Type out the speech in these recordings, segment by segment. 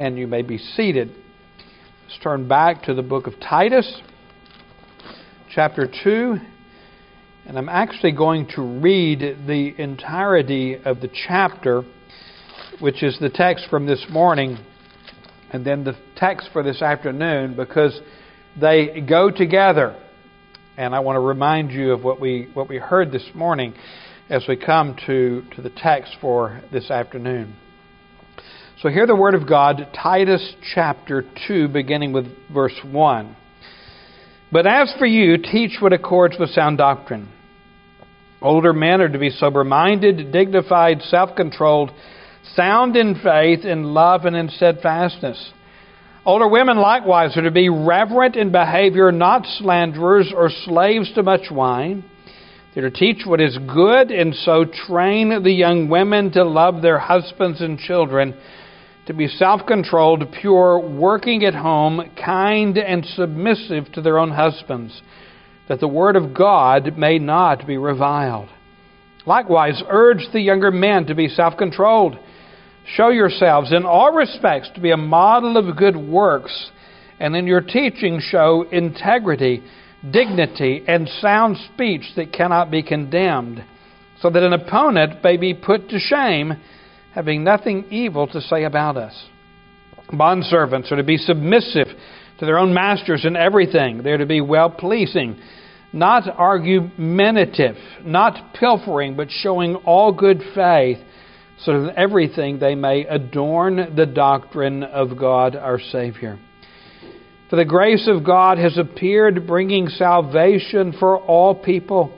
and you may be seated. Let's turn back to the book of Titus, chapter 2. And I'm actually going to read the entirety of the chapter, which is the text from this morning, and then the text for this afternoon, because they go together. And I want to remind you of what we, what we heard this morning as we come to, to the text for this afternoon. So hear the word of God, Titus chapter 2, beginning with verse 1. But as for you, teach what accords with sound doctrine. Older men are to be sober minded, dignified, self controlled, sound in faith, in love, and in steadfastness. Older women likewise are to be reverent in behavior, not slanderers or slaves to much wine. They're to teach what is good, and so train the young women to love their husbands and children to be self controlled, pure, working at home, kind, and submissive to their own husbands, that the word of God may not be reviled. Likewise, urge the younger men to be self controlled. Show yourselves in all respects to be a model of good works, and in your teaching show integrity, dignity, and sound speech that cannot be condemned, so that an opponent may be put to shame having nothing evil to say about us. Bondservants are to be submissive to their own masters in everything. They're to be well pleasing, not argumentative, not pilfering, but showing all good faith, so that in everything they may adorn the doctrine of God our Savior. For the grace of God has appeared, bringing salvation for all people,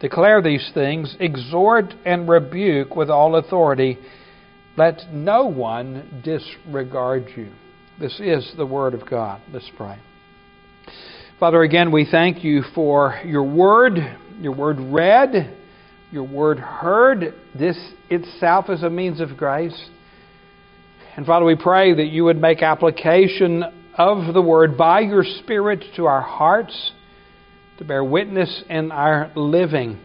Declare these things, exhort and rebuke with all authority. Let no one disregard you. This is the Word of God. Let's pray. Father, again, we thank you for your Word, your Word read, your Word heard. This itself is a means of grace. And Father, we pray that you would make application of the Word by your Spirit to our hearts to bear witness in our living.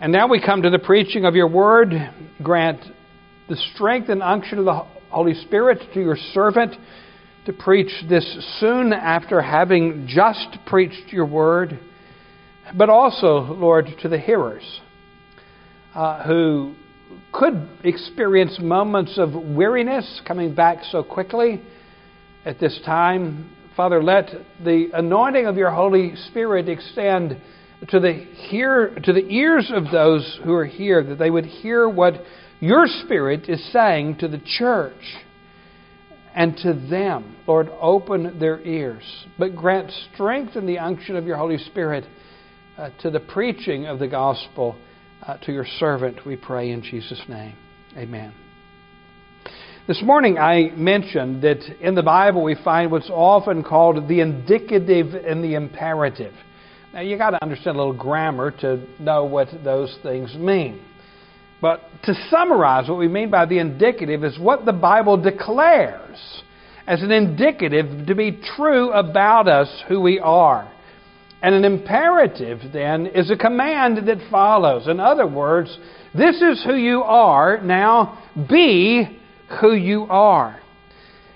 And now we come to the preaching of your Word. Grant the strength and unction of the Holy Spirit to your servant to preach this soon after having just preached your word, but also, Lord, to the hearers uh, who could experience moments of weariness coming back so quickly at this time. Father, let the anointing of your Holy Spirit extend to the hear to the ears of those who are here, that they would hear what your Spirit is saying to the church and to them. Lord, open their ears, but grant strength and the unction of your Holy Spirit uh, to the preaching of the gospel uh, to your servant, we pray in Jesus' name. Amen. This morning I mentioned that in the Bible we find what's often called the indicative and the imperative. Now you got to understand a little grammar to know what those things mean. But to summarize, what we mean by the indicative is what the Bible declares as an indicative to be true about us, who we are. And an imperative, then, is a command that follows. In other words, this is who you are, now be who you are.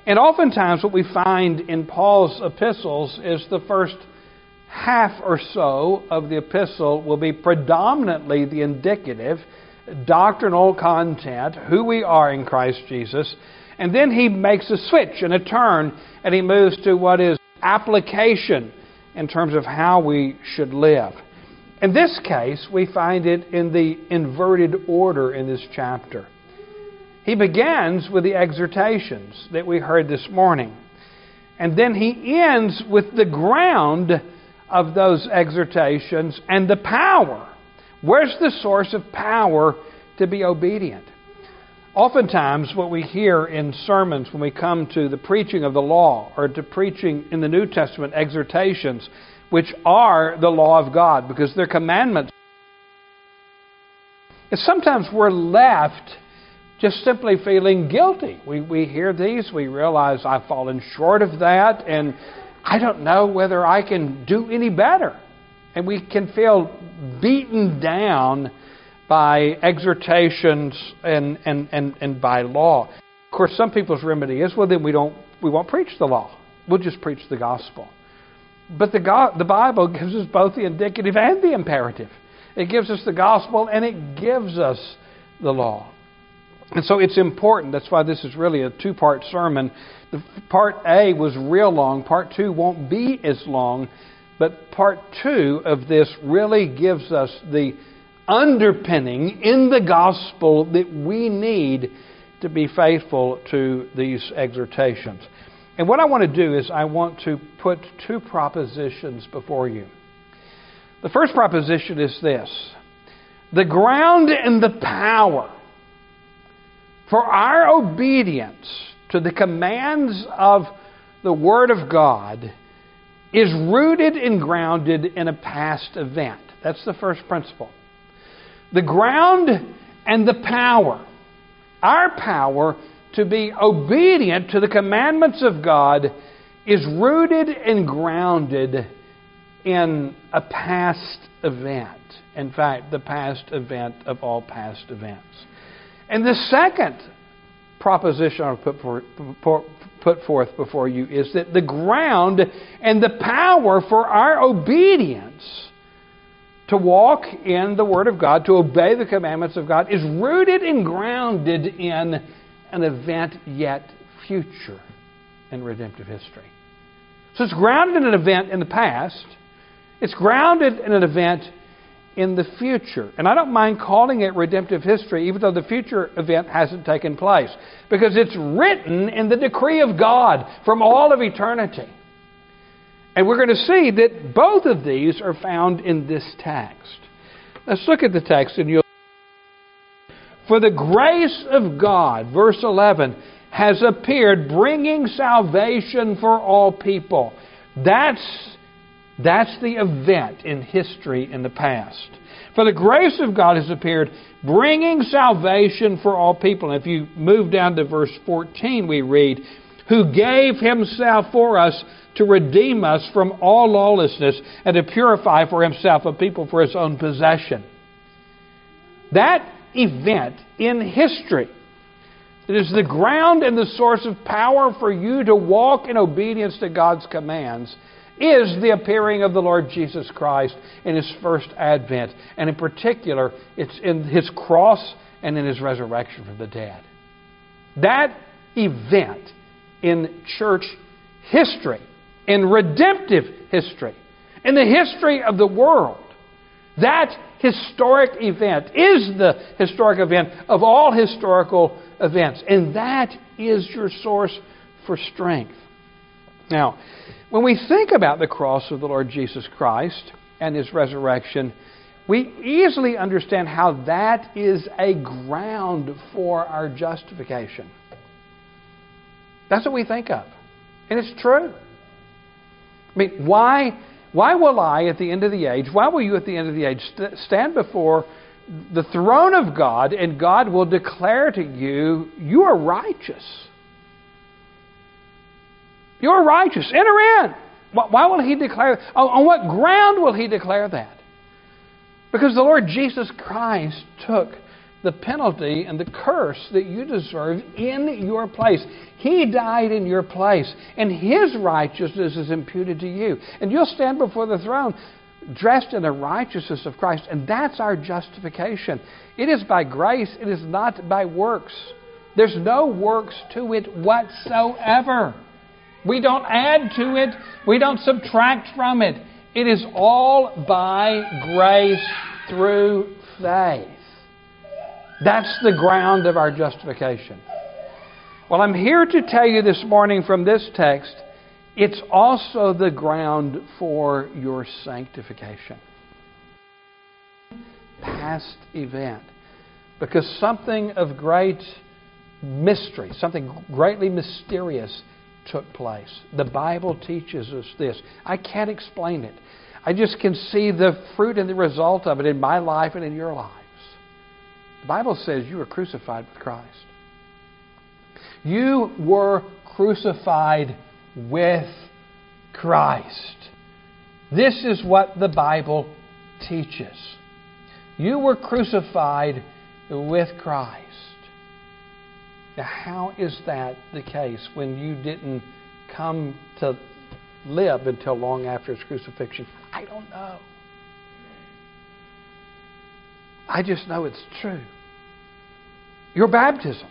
And oftentimes, what we find in Paul's epistles is the first half or so of the epistle will be predominantly the indicative doctrinal content, who we are in Christ Jesus, and then he makes a switch and a turn, and he moves to what is application in terms of how we should live. In this case, we find it in the inverted order in this chapter. He begins with the exhortations that we heard this morning. And then he ends with the ground of those exhortations and the power Where's the source of power to be obedient? Oftentimes, what we hear in sermons when we come to the preaching of the law or to preaching in the New Testament exhortations, which are the law of God because they're commandments, is sometimes we're left just simply feeling guilty. We, we hear these, we realize I've fallen short of that, and I don't know whether I can do any better. And we can feel beaten down by exhortations and, and, and, and by law. Of course, some people's remedy is, well, then we, don't, we won't preach the law. We'll just preach the gospel. But the, God, the Bible gives us both the indicative and the imperative. It gives us the gospel and it gives us the law. And so it's important. That's why this is really a two part sermon. The part A was real long, part two won't be as long, but part two of this really gives us the underpinning in the gospel that we need to be faithful to these exhortations. And what I want to do is I want to put two propositions before you. The first proposition is this the ground and the power for our obedience to the commands of the Word of God is rooted and grounded in a past event. That's the first principle. The ground and the power, our power to be obedient to the commandments of God, is rooted and grounded in a past event. In fact, the past event of all past events. And the second proposition I'll put, for, put forth before you is that the ground and the power for our obedience to walk in the Word of God, to obey the commandments of God, is rooted and grounded in an event yet future in redemptive history. So it's grounded in an event in the past, it's grounded in an event in the future. And I don't mind calling it redemptive history, even though the future event hasn't taken place, because it's written in the decree of God from all of eternity. And we're going to see that both of these are found in this text. Let's look at the text and you'll. For the grace of God, verse 11, has appeared, bringing salvation for all people. That's, that's the event in history in the past. For the grace of God has appeared, bringing salvation for all people. And if you move down to verse 14, we read, Who gave himself for us to redeem us from all lawlessness and to purify for himself a people for his own possession. That event in history it is the ground and the source of power for you to walk in obedience to God's commands is the appearing of the Lord Jesus Christ in his first advent. And in particular, it's in his cross and in his resurrection from the dead. That event in church history in redemptive history, in the history of the world. That historic event is the historic event of all historical events, and that is your source for strength. Now, when we think about the cross of the Lord Jesus Christ and his resurrection, we easily understand how that is a ground for our justification. That's what we think of. And it's true. I mean, why, why will I, at the end of the age, why will you at the end of the age st- stand before the throne of God and God will declare to you, you are righteous? You are righteous. Enter in. Why will He declare? Oh, on what ground will He declare that? Because the Lord Jesus Christ took the penalty and the curse that you deserve in your place. He died in your place, and His righteousness is imputed to you. And you'll stand before the throne dressed in the righteousness of Christ, and that's our justification. It is by grace, it is not by works. There's no works to it whatsoever. We don't add to it, we don't subtract from it. It is all by grace through faith. That's the ground of our justification. Well, I'm here to tell you this morning from this text, it's also the ground for your sanctification. Past event. Because something of great mystery, something greatly mysterious took place. The Bible teaches us this. I can't explain it. I just can see the fruit and the result of it in my life and in your lives. The Bible says you were crucified with Christ. You were crucified with Christ. This is what the Bible teaches. You were crucified with Christ. Now, how is that the case when you didn't come to live until long after his crucifixion? I don't know. I just know it's true. Your baptism.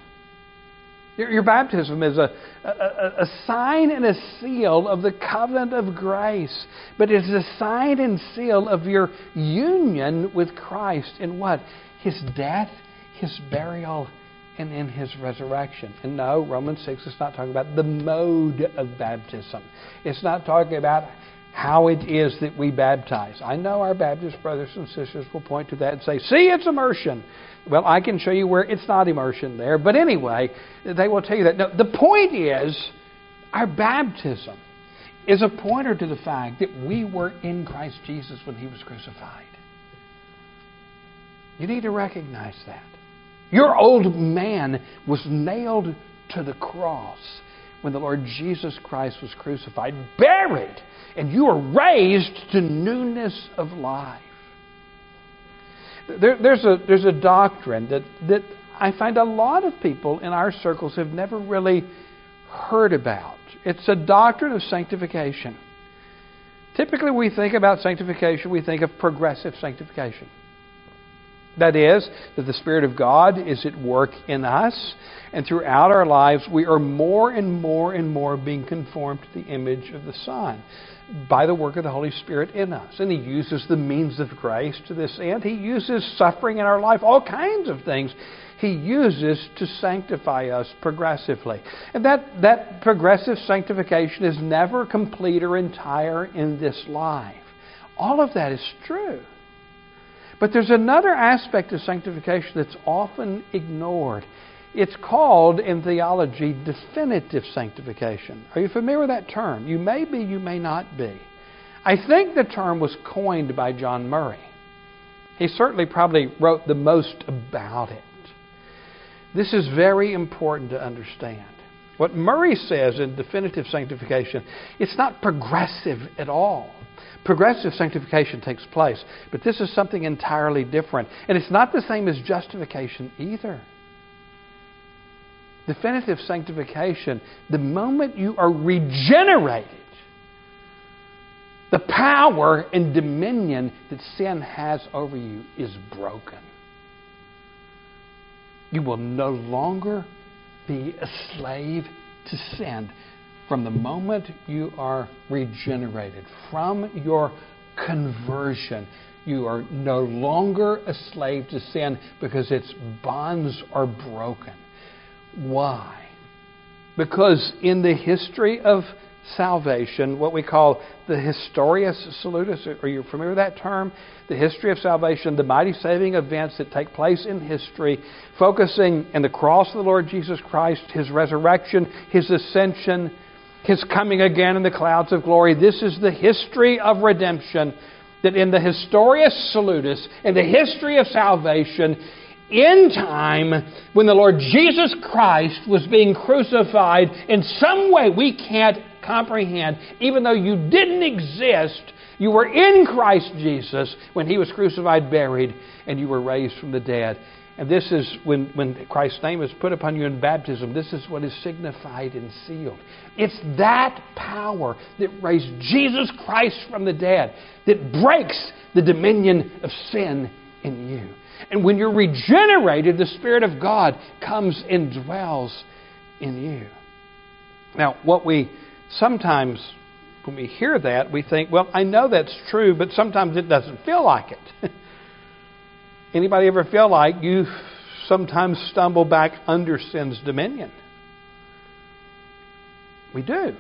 Your, baptism is a, a, a, sign and a seal of the covenant of grace, but it's a sign and seal of your union with Christ in what? His death, His burial, and in his resurrection. And no, Romans 6 is not talking about the mode of baptism. It's not talking about how it is that we baptize. I know our Baptist brothers and sisters will point to that and say, see, it's immersion. Well, I can show you where it's not immersion there. But anyway, they will tell you that. No, the point is, our baptism is a pointer to the fact that we were in Christ Jesus when he was crucified. You need to recognize that. Your old man was nailed to the cross when the Lord Jesus Christ was crucified, buried, and you were raised to newness of life. There, there's, a, there's a doctrine that, that I find a lot of people in our circles have never really heard about. It's a doctrine of sanctification. Typically, we think about sanctification, we think of progressive sanctification. That is, that the Spirit of God is at work in us, and throughout our lives, we are more and more and more being conformed to the image of the Son by the work of the Holy Spirit in us. And He uses the means of grace to this end. He uses suffering in our life, all kinds of things. He uses to sanctify us progressively. And that, that progressive sanctification is never complete or entire in this life. All of that is true. But there's another aspect of sanctification that's often ignored. It's called in theology definitive sanctification. Are you familiar with that term? You may be, you may not be. I think the term was coined by John Murray. He certainly probably wrote the most about it. This is very important to understand. What Murray says in definitive sanctification, it's not progressive at all progressive sanctification takes place. But this is something entirely different. And it's not the same as justification either. Definitive sanctification, the moment you are regenerated, the power and dominion that sin has over you is broken. You will no longer be a slave to sin from the moment you are regenerated, from your conversion, you are no longer a slave to sin because its bonds are broken. Why? Because in the history of salvation, what we call the historias salutis, are you familiar with that term? The history of salvation, the mighty saving events that take place in history, focusing in the cross of the Lord Jesus Christ, His resurrection, His ascension, his coming again in the clouds of glory. This is the history of redemption. That in the Historia Salutis, in the history of salvation, in time, when the Lord Jesus Christ was being crucified, in some way we can't comprehend, even though you didn't exist, you were in Christ Jesus when He was crucified, buried, and you were raised from the dead. And this is when, when Christ's name is put upon you in baptism, this is what is signified and sealed. It's that power that raised Jesus Christ from the dead that breaks the dominion of sin in you. And when you're regenerated, the Spirit of God comes and dwells in you. Now, what we sometimes, when we hear that, we think, well, I know that's true, but sometimes it doesn't feel like it. Anybody ever feel like you sometimes stumble back under sin's dominion? We do.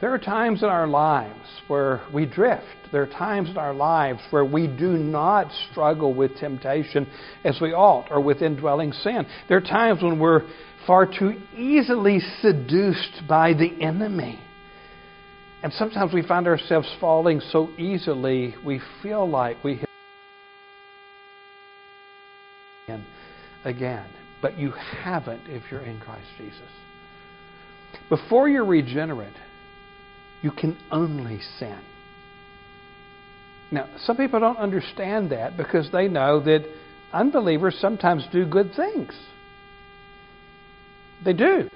There are times in our lives where we drift. There are times in our lives where we do not struggle with temptation as we ought or with indwelling sin. There are times when we're far too easily seduced by the enemy. And sometimes we find ourselves falling so easily, we feel like we have again. But you haven't if you're in Christ Jesus. Before you're regenerate, you can only sin. Now, some people don't understand that because they know that unbelievers sometimes do good things. They do.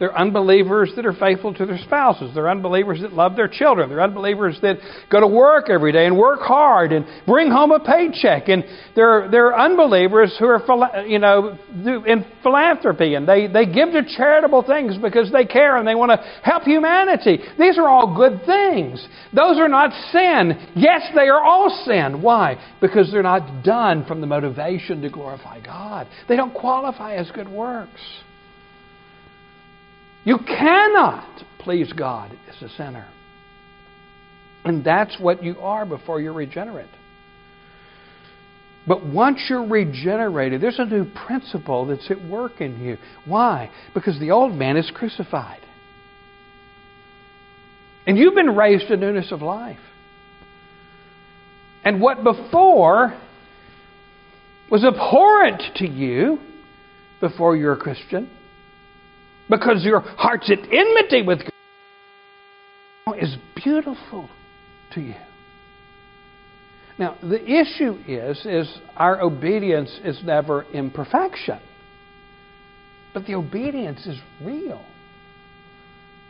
They're unbelievers that are faithful to their spouses. They're unbelievers that love their children. They're unbelievers that go to work every day and work hard and bring home a paycheck. And they're, they're unbelievers who are, you know, in philanthropy and they, they give to charitable things because they care and they want to help humanity. These are all good things. Those are not sin. Yes, they are all sin. Why? Because they're not done from the motivation to glorify God. They don't qualify as good works. You cannot please God as a sinner. And that's what you are before you're regenerate. But once you're regenerated, there's a new principle that's at work in you. Why? Because the old man is crucified. And you've been raised to newness of life. And what before was abhorrent to you before you're a Christian because your heart's at enmity with God is beautiful to you. Now, the issue is, is our obedience is never imperfection. But the obedience is real.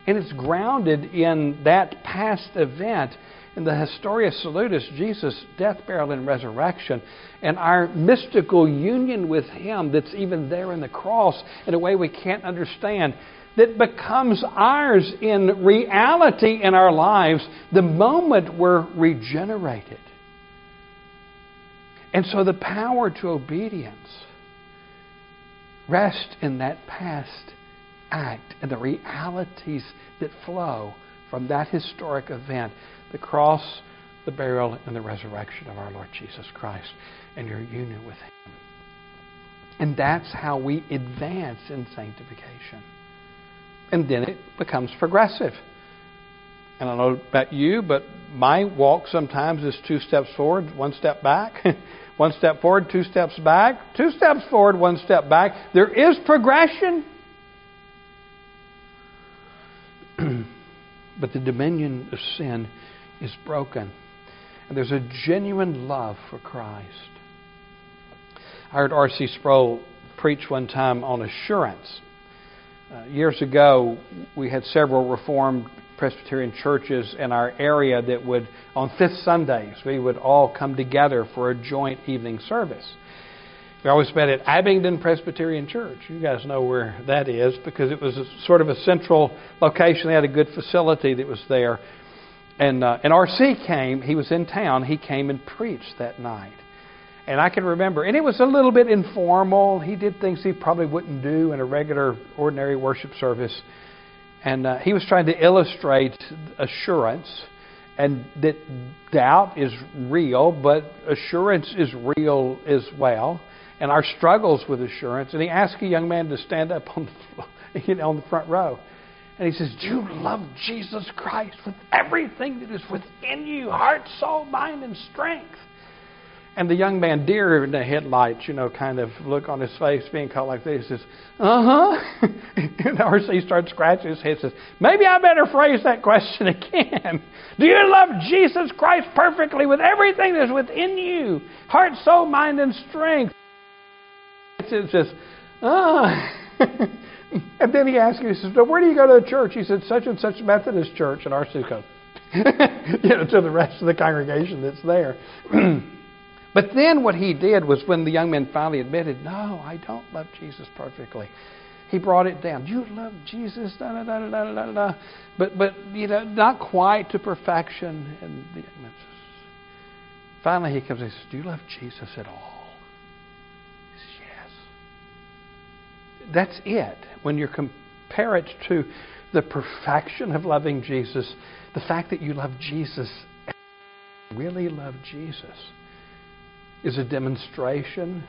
And it's grounded in that past event in the Historia Salutis, Jesus' death, burial, and resurrection, and our mystical union with Him that's even there in the cross in a way we can't understand, that becomes ours in reality in our lives the moment we're regenerated. And so the power to obedience rests in that past act and the realities that flow from that historic event the cross, the burial, and the resurrection of our Lord Jesus Christ and your union with Him. And that's how we advance in sanctification. And then it becomes progressive. And I don't know about you, but my walk sometimes is two steps forward, one step back. one step forward, two steps back. Two steps forward, one step back. There is progression. but the dominion of sin is broken. And there's a genuine love for Christ. I heard R.C. Sproul preach one time on assurance. Uh, years ago, we had several Reformed Presbyterian churches in our area that would, on fifth Sundays, we would all come together for a joint evening service. We always met at Abingdon Presbyterian Church. You guys know where that is because it was a, sort of a central location. They had a good facility that was there and uh, and RC came. He was in town. He came and preached that night. And I can remember, and it was a little bit informal. He did things he probably wouldn't do in a regular, ordinary worship service. And uh, he was trying to illustrate assurance and that doubt is real, but assurance is real as well, and our struggles with assurance. And he asked a young man to stand up on the, you know, on the front row. And he says, Do you love Jesus Christ with everything that is within you heart, soul, mind, and strength? And the young man, deer in the headlights, you know, kind of look on his face, being caught like this, says, Uh huh. and RC starts scratching his head says, Maybe I better phrase that question again. Do you love Jesus Christ perfectly with everything that's within you? Heart, soul, mind, and strength. It says, Ah. And then he asked me, he says, well, where do you go to the church? He said, such and such Methodist church. And RC goes, you know, to the rest of the congregation that's there. but then what he did was when the young man finally admitted, no, I don't love Jesus perfectly. He brought it down. You love Jesus? Da, da, da, da, da, da. But, but, you know, not quite to perfection. And the, finally he comes and says, do you love Jesus at all? That's it. When you compare it to the perfection of loving Jesus, the fact that you love Jesus, really love Jesus, is a demonstration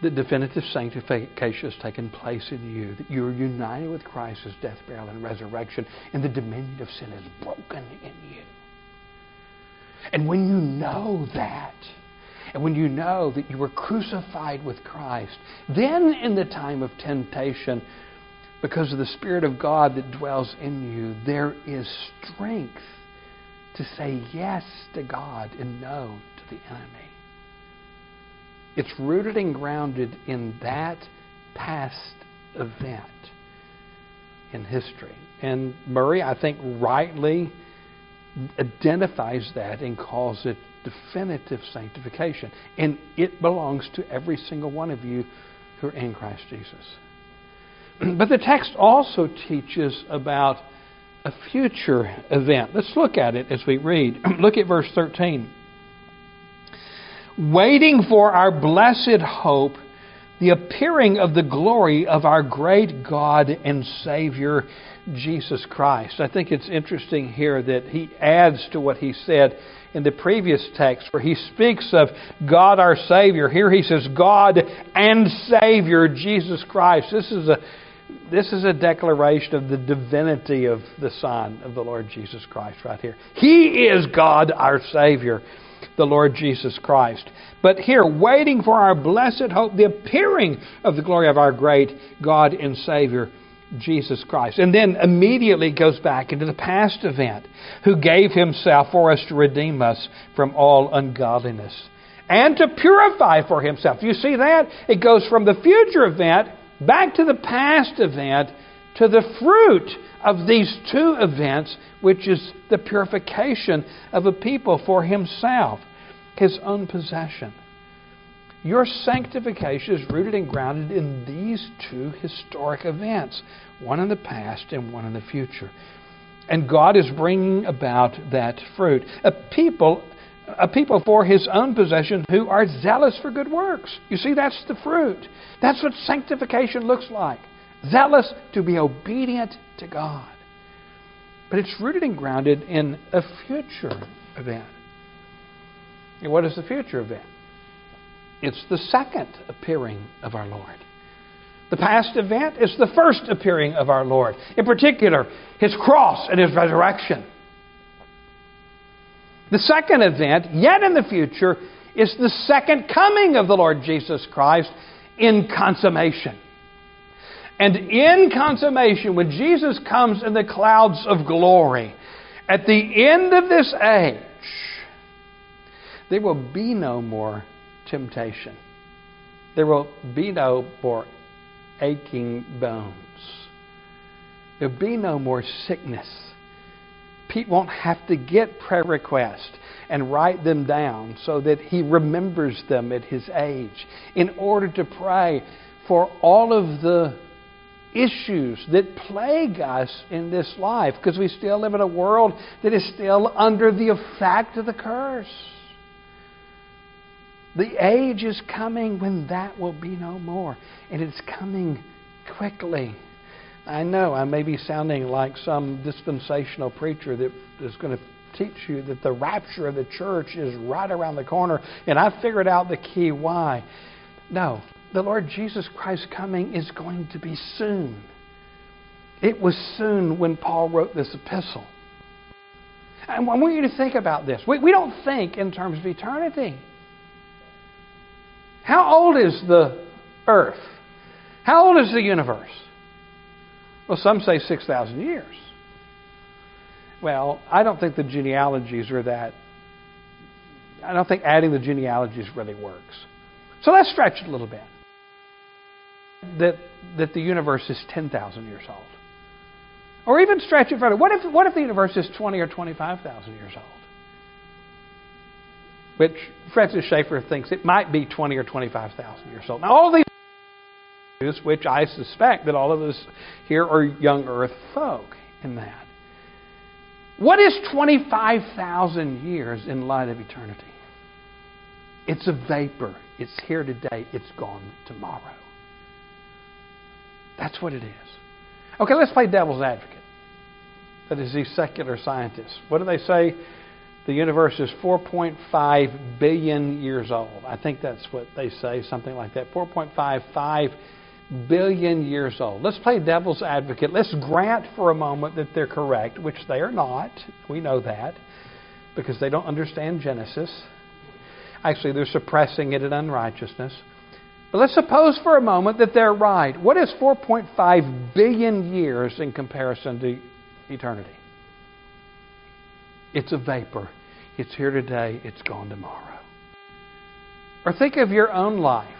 that definitive sanctification has taken place in you, that you are united with Christ's death, burial, and resurrection, and the dominion of sin is broken in you. And when you know that, and when you know that you were crucified with Christ, then in the time of temptation, because of the Spirit of God that dwells in you, there is strength to say yes to God and no to the enemy. It's rooted and grounded in that past event in history. And Murray, I think, rightly identifies that and calls it definitive sanctification. And it belongs to every single one of you who are in Christ Jesus. But the text also teaches about a future event. Let's look at it as we read. look at verse 13. Waiting for our blessed hope, the appearing of the glory of our great God and Savior, Jesus Christ. I think it's interesting here that he adds to what he said in the previous text where he speaks of God our Savior. Here he says, God and Savior, Jesus Christ. This is a this is a declaration of the divinity of the Son of the Lord Jesus Christ right here. He is God our Savior, the Lord Jesus Christ. But here, waiting for our blessed hope, the appearing of the glory of our great God and Savior, Jesus Christ. And then immediately goes back into the past event, who gave himself for us to redeem us from all ungodliness and to purify for himself. You see that? It goes from the future event back to the past event to the fruit of these two events, which is the purification of a people for himself, his own possession. Your sanctification is rooted and grounded in these two historic events, one in the past and one in the future. And God is bringing about that fruit. A people, a people for his own possession who are zealous for good works. You see, that's the fruit. That's what sanctification looks like. Zealous to be obedient to God. But it's rooted and grounded in a future event. And what is the future event? It's the second appearing of our Lord. The past event is the first appearing of our Lord. In particular, his cross and his resurrection. The second event, yet in the future, is the second coming of the Lord Jesus Christ in consummation. And in consummation, when Jesus comes in the clouds of glory, at the end of this age, there will be no more temptation. There will be no more aching bones. There'll be no more sickness. Pete won't have to get prayer requests and write them down so that he remembers them at his age in order to pray for all of the issues that plague us in this life because we still live in a world that is still under the effect of the curse. The age is coming when that will be no more, and it's coming quickly. I know I may be sounding like some dispensational preacher that is going to teach you that the rapture of the church is right around the corner, and I figured out the key why. No, the Lord Jesus Christ coming is going to be soon. It was soon when Paul wrote this epistle. And I want you to think about this. We, we don't think in terms of eternity. How old is the earth? How old is the universe? Well, some say 6,000 years. Well, I don't think the genealogies are that. I don't think adding the genealogies really works. So let's stretch it a little bit. That, that the universe is 10,000 years old. Or even stretch it further. What if, what if the universe is 20 or 25,000 years old? which Francis Schaeffer thinks it might be 20 or 25,000 years old. Now, all these which I suspect that all of us here are young earth folk in that. What is 25,000 years in light of eternity? It's a vapor. It's here today. It's gone tomorrow. That's what it is. Okay, let's play devil's advocate. That is, these secular scientists. What do they say? The universe is 4.5 billion years old. I think that's what they say, something like that. 4.55 billion years old. Let's play devil's advocate. Let's grant for a moment that they're correct, which they are not. We know that because they don't understand Genesis. Actually, they're suppressing it in unrighteousness. But let's suppose for a moment that they're right. What is 4.5 billion years in comparison to eternity? It's a vapor. It's here today, it's gone tomorrow. Or think of your own life.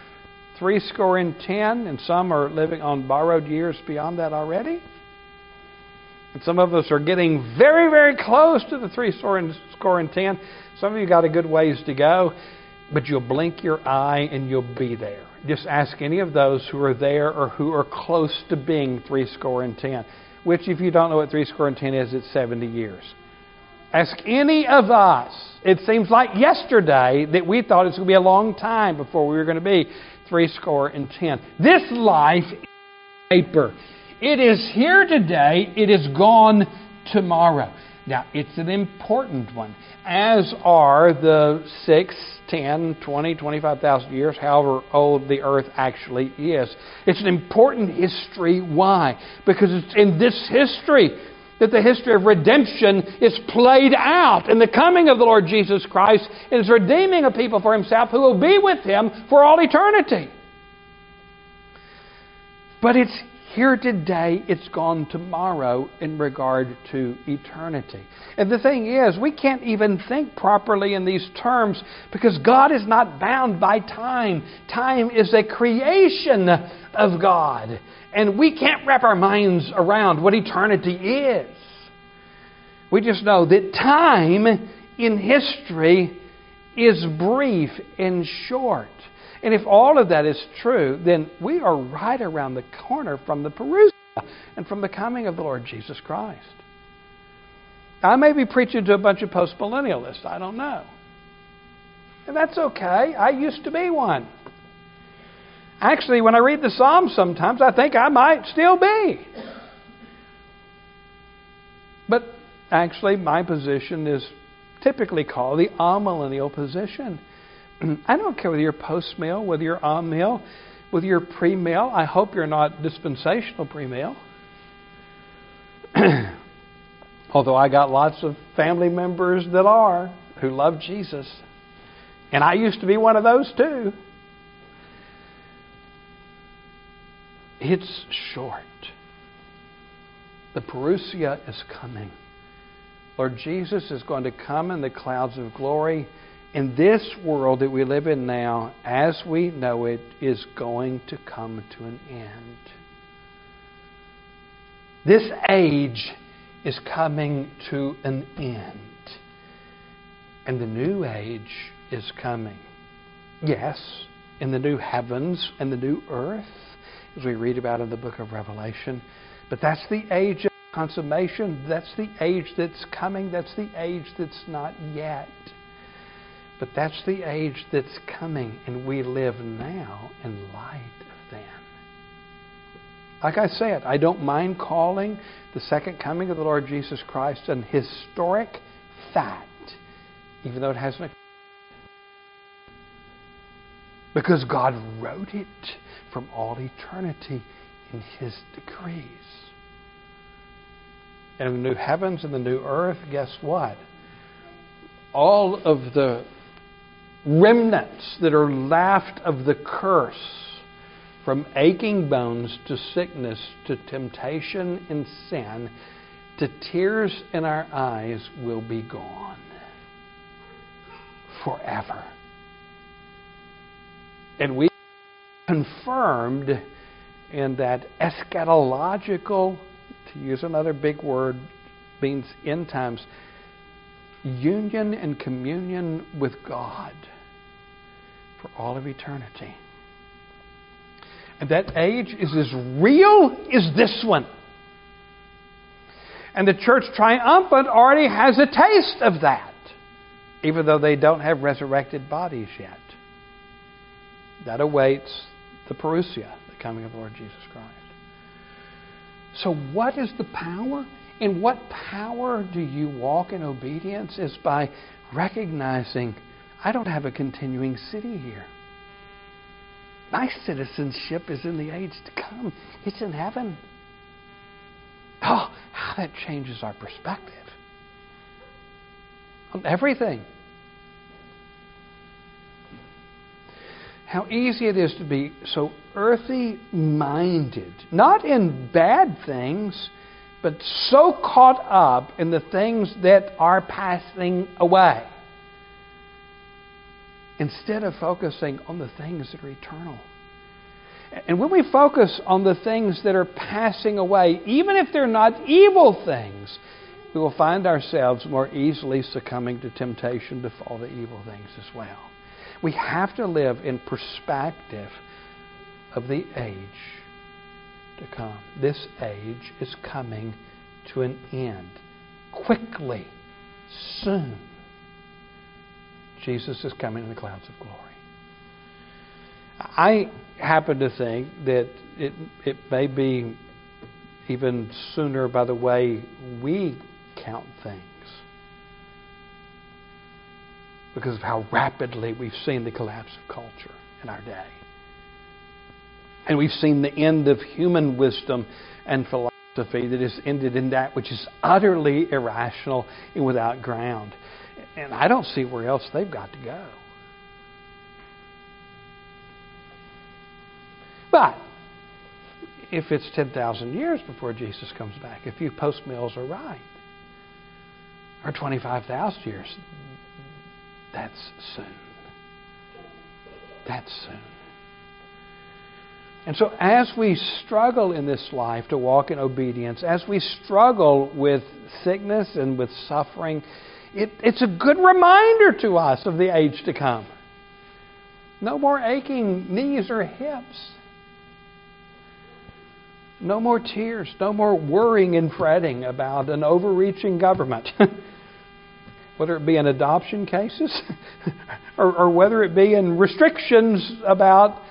Three score and ten, and some are living on borrowed years beyond that already. And some of us are getting very, very close to the three score and, score and ten. Some of you got a good ways to go, but you'll blink your eye and you'll be there. Just ask any of those who are there or who are close to being three score and ten. Which, if you don't know what three score and ten is, it's 70 years. Ask any of us. It seems like yesterday that we thought it was going to be a long time before we were going to be three score and ten. This life is paper. It is here today, it is gone tomorrow. Now, it's an important one, as are the 6, 10, 20, 25,000 years, however old the earth actually is. It's an important history. Why? Because it's in this history that the history of redemption is played out in the coming of the Lord Jesus Christ and His redeeming a people for Himself who will be with Him for all eternity. But it's here today, it's gone tomorrow in regard to eternity. And the thing is, we can't even think properly in these terms because God is not bound by time. Time is a creation of God. And we can't wrap our minds around what eternity is. We just know that time in history is brief and short. And if all of that is true, then we are right around the corner from the Parousia and from the coming of the Lord Jesus Christ. I may be preaching to a bunch of postmillennialists. I don't know. And that's okay. I used to be one. Actually, when I read the Psalms sometimes, I think I might still be. But actually, my position is typically called the amillennial position. I don't care whether you're post mill, whether you're amill, whether you're pre mill. I hope you're not dispensational pre mill. Although I got lots of family members that are who love Jesus. And I used to be one of those too. It's short. The Parousia is coming. Lord Jesus is going to come in the clouds of glory in this world that we live in now, as we know it, is going to come to an end. This age is coming to an end. And the new age is coming. Yes, in the new heavens and the new earth, as we read about in the book of Revelation. But that's the age of consummation. That's the age that's coming. That's the age that's not yet. But that's the age that's coming, and we live now in light of that. Like I said, I don't mind calling the second coming of the Lord Jesus Christ an historic fact, even though it hasn't occurred. Because God wrote it from all eternity in His decrees. And the new heavens and the new earth, guess what? All of the remnants that are left of the curse from aching bones to sickness to temptation and sin to tears in our eyes will be gone forever. And we confirmed in that eschatological, to use another big word, means end times union and communion with God for all of eternity. And that age is as real as this one. And the church triumphant already has a taste of that, even though they don't have resurrected bodies yet. That awaits the parousia, the coming of the Lord Jesus Christ. So, what is the power? In what power do you walk in obedience? Is by recognizing I don't have a continuing city here. My citizenship is in the age to come, it's in heaven. Oh, how that changes our perspective on everything. How easy it is to be so earthy minded, not in bad things, but so caught up in the things that are passing away instead of focusing on the things that are eternal. And when we focus on the things that are passing away, even if they're not evil things, we will find ourselves more easily succumbing to temptation to fall to evil things as well. We have to live in perspective of the age to come. This age is coming to an end quickly, soon. Jesus is coming in the clouds of glory. I happen to think that it, it may be even sooner by the way we count things because of how rapidly we've seen the collapse of culture in our day. And we've seen the end of human wisdom and philosophy that has ended in that which is utterly irrational and without ground. And I don't see where else they've got to go. But if it's 10,000 years before Jesus comes back, if you postmills are right, or 25,000 years, that's soon. That's soon. And so, as we struggle in this life to walk in obedience, as we struggle with sickness and with suffering, it, it's a good reminder to us of the age to come. No more aching knees or hips. No more tears. No more worrying and fretting about an overreaching government. whether it be in adoption cases or, or whether it be in restrictions about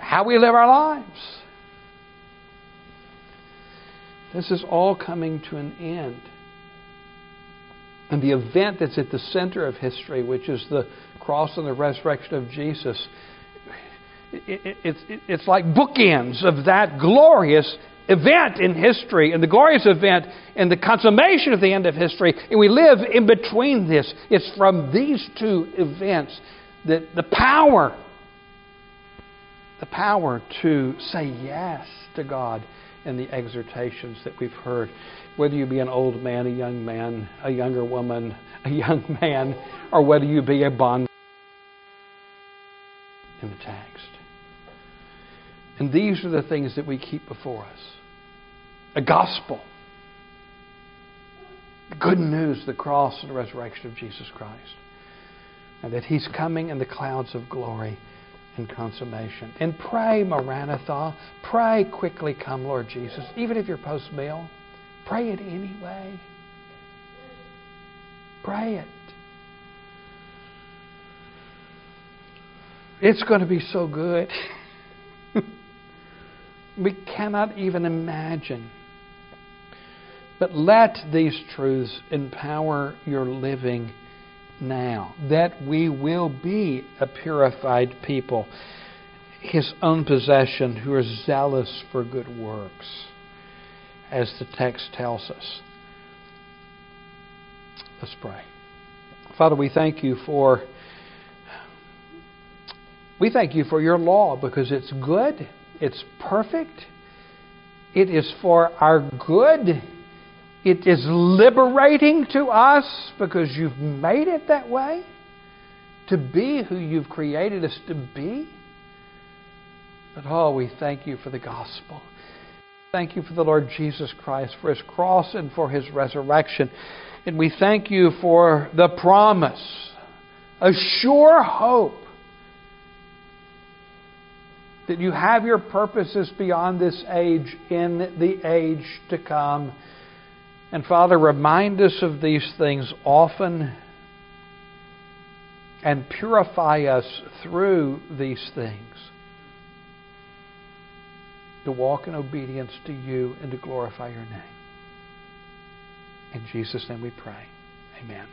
how we live our lives. This is all coming to an end. And the event that's at the center of history, which is the cross and the resurrection of Jesus, it, it, it's, it, it's like bookends of that glorious event in history and the glorious event and the consummation of the end of history. And we live in between this. It's from these two events that the power, the power to say yes to God in the exhortations that we've heard. Whether you be an old man, a young man, a younger woman, a young man, or whether you be a bond in the text. And these are the things that we keep before us a gospel. The good news, the cross and the resurrection of Jesus Christ. And that He's coming in the clouds of glory and consummation. And pray, Maranatha. Pray, quickly come, Lord Jesus. Even if you're postmill, pray it anyway. Pray it. It's going to be so good. we cannot even imagine but let these truths empower your living now, that we will be a purified people, His own possession, who are zealous for good works, as the text tells us. Let's pray. Father, we thank you for we thank you for your law because it's good, it's perfect, it is for our good it is liberating to us because you've made it that way to be who you've created us to be. But oh, we thank you for the gospel. Thank you for the Lord Jesus Christ, for his cross and for his resurrection. And we thank you for the promise, a sure hope that you have your purposes beyond this age in the age to come. And Father, remind us of these things often and purify us through these things to walk in obedience to you and to glorify your name. In Jesus' name we pray. Amen.